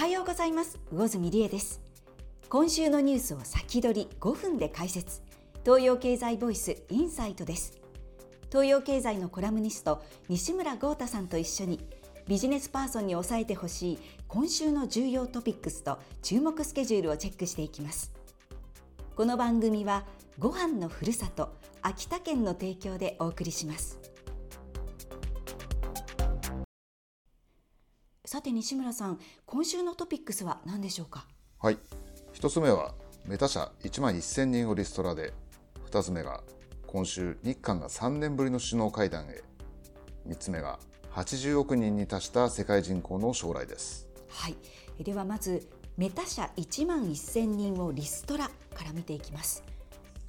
はようございます。魚住理恵です。今週のニュースを先取り5分で解説。東洋経済ボイスインサイトです。東洋経済のコラムニスト西村豪太さんと一緒にビジネスパーソンに押さえてほしい今週の重要トピックスと注目スケジュールをチェックしていきます。この番組はご飯のふるさと秋田県の提供でお送りします。さて西村さん今週のトピックスは何でしょうか？はい。一つ目はメタ社1万1000人をリストラで。二つ目が今週日韓が3年ぶりの首脳会談へ。三つ目が80億人に達した世界人口の将来です。はい。ではまずメタ社1万1000人をリストラから見ていきます。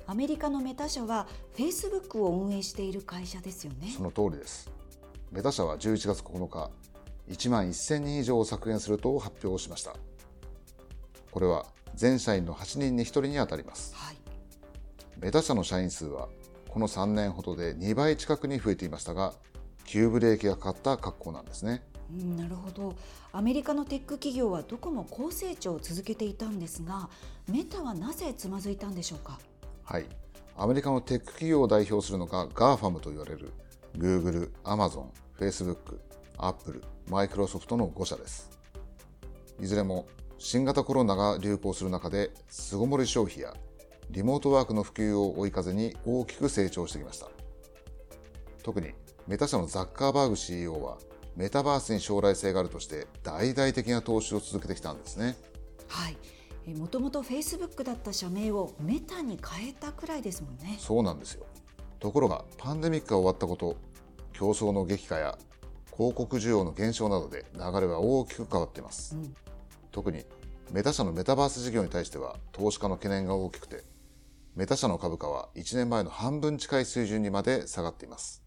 アメリカのメタ社はフェイスブックを運営している会社ですよね。その通りです。メタ社は11月9日1万1000人以上を削減すると発表しました。これは全社員の8人に1人に当たります、はい、メタ社の社員数はこの3年ほどで2倍近くに増えていましたが急ブレーキがかかった格好なんですね。うん、なるほど。アメリカのテック企業はどこも高成長を続けていたんですがメタはなぜつまずいたんでしょうか？はい。アメリカのテック企業を代表するのが GAFAM と言われる Google、Amazon、Facebook、Apple、マイクロソフトの5社です。いずれも新型コロナが流行する中で巣ごもり消費やリモートワークの普及を追い風に大きく成長してきました。特にメタ社のザッカーバーグ CEO はメタバースに将来性があるとして大々的な投資を続けてきたんですね。はい。もともとフェイスブックだった社名をメタに変えたくらいですもんね。そうなんですよ。ところがパンデミックが終わったこと、競争の激化や広告需要の減少などで流れは大きく変わっています、うん、特にメタ社のメタバース事業に対しては投資家の懸念が大きくてメタ社の株価は1年前の半分近い水準にまで下がっています。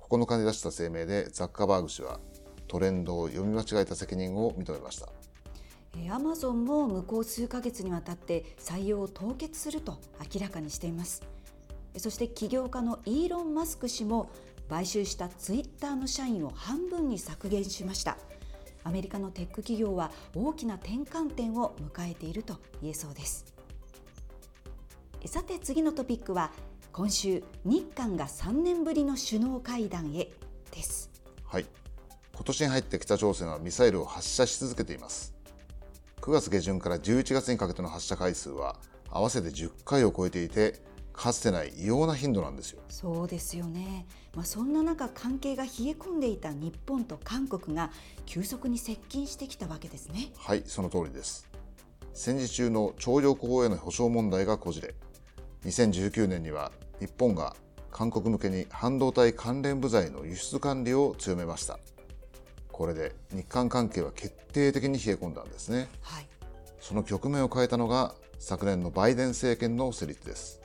9日に出した声明でザッカーバーグ氏はトレンドを読み間違えた責任を認めました。アマゾンも向こう数ヶ月にわたって採用を凍結すると明らかにしています。そして起業家のイーロン・マスク氏も買収したツイッターの社員を半分に削減しました。アメリカのテック企業は大きな転換点を迎えていると言えそうです。さて次のトピックは今週日韓が3年ぶりの首脳会談へです。はい。今年に入って北朝鮮はミサイルを発射し続けています。9月下旬から11月にかけての発射回数は合わせて10回を超えていてかつてない異様な頻度なんですよ。そうですよね、まあ、そんな中関係が冷え込んでいた日本と韓国が急速に接近してきたわけですね。はいその通りです。戦時中の徴用工への保障問題がこじれ。2019年には日本が韓国向けに半導体関連部材の輸出管理を強めました。これで日韓関係は決定的に冷え込んだんですね、はい、その局面を変えたのが昨年のバイデン政権の成立です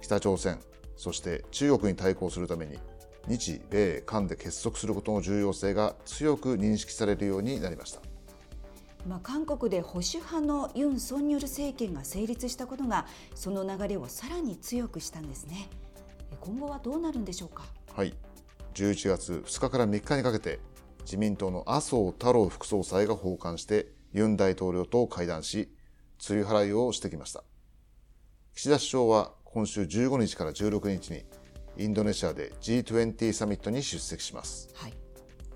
北朝鮮、そして中国に対抗するために日米韓で結束することの重要性が強く認識されるようになりました。まあ、韓国で保守派のユン・ソンニョル政権が成立したことがその流れをさらに強くしたんですね。今後はどうなるんでしょうか？はい。11月2日から3日にかけて自民党の麻生太郎副総裁が訪韓してユン大統領と会談し梅雨払いをしてきました。岸田首相は今週15日から16日にインドネシアで G20 サミットに出席します、はい、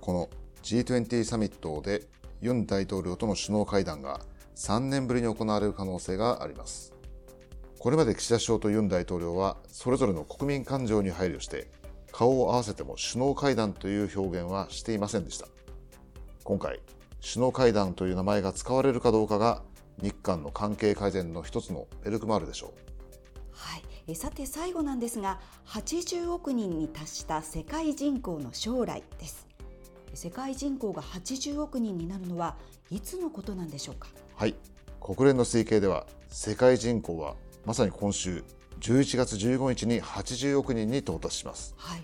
この G20 サミットでユン大統領との首脳会談が3年ぶりに行われる可能性があります。これまで岸田首相とユン大統領はそれぞれの国民感情に配慮して顔を合わせても首脳会談という表現はしていませんでした。今回首脳会談という名前が使われるかどうかが日韓の関係改善の一つのベルクマールでしょうえさて最後なんですが80億人に達した世界人口の将来です。世界人口が80億人になるのはいつのことなんでしょうか？はい。国連の推計では世界人口はまさに今週11月15日に80億人に到達します、はい、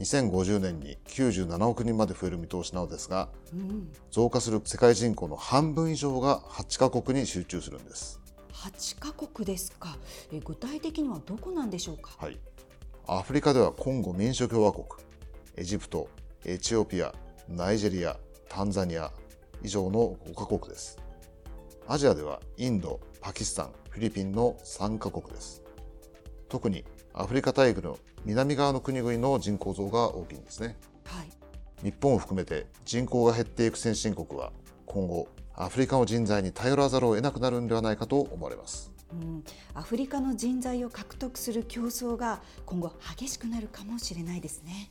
2050年に97億人まで増える見通しなのですが、うん、増加する世界人口の半分以上が8カ国に集中するんです8カ国ですかえ具体的にはどこなんでしょうかはいアフリカではコンゴ民主共和国エジプトエチオピアナイジェリアタンザニア以上の5カ国です。アジアではインド、パキスタン、フィリピンの3カ国です。特にアフリカ大陸の南側の国々の人口増が大きいんですね。はい、日本を含めて人口が減っていく先進国は今後アフリカの人材に頼らざるを得なくなるんではないかと思われます。うん、アフリカの人材を獲得する競争が今後激しくなるかもしれないですね。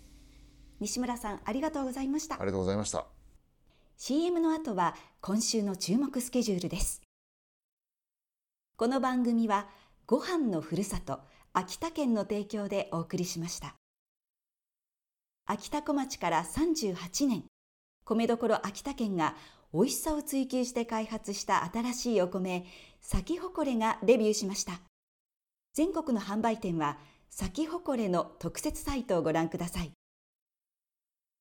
西村さんありがとうございました。ありがとうございました。CM の後は今週の注目スケジュールです。この番組はご飯のふるさと秋田県の提供でお送りしました。秋田小町から38年、米どころ秋田県が美味しさを追求して開発した新しいお米、咲き誇れがデビューしました。全国の販売店は、咲き誇れの特設サイトをご覧ください。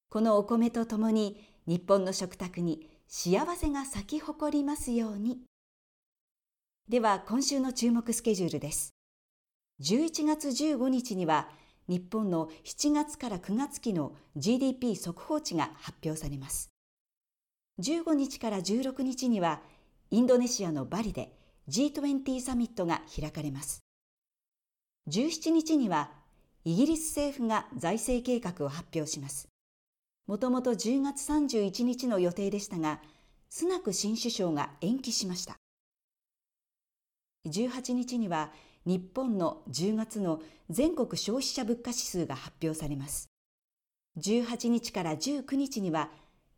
このお米とともに、日本の食卓に幸せが咲き誇りますように。では、今週の注目スケジュールです。11月15日には、日本の7月から9月期の GDP 速報値が発表されます。15日から16日には、インドネシアのバリで G20 サミットが開かれます。17日には、イギリス政府が財政計画を発表します。もともと10月31日の予定でしたが、スナク新首相が延期しました。18日には日本の10月の全国消費者物価指数が発表されます。18日から19日には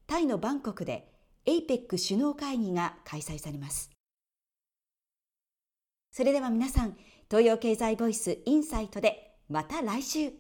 タイのバンコクで APEC 首脳会議が開催されます。それでは皆さん、東洋経済ボイスインサイトでまた来週。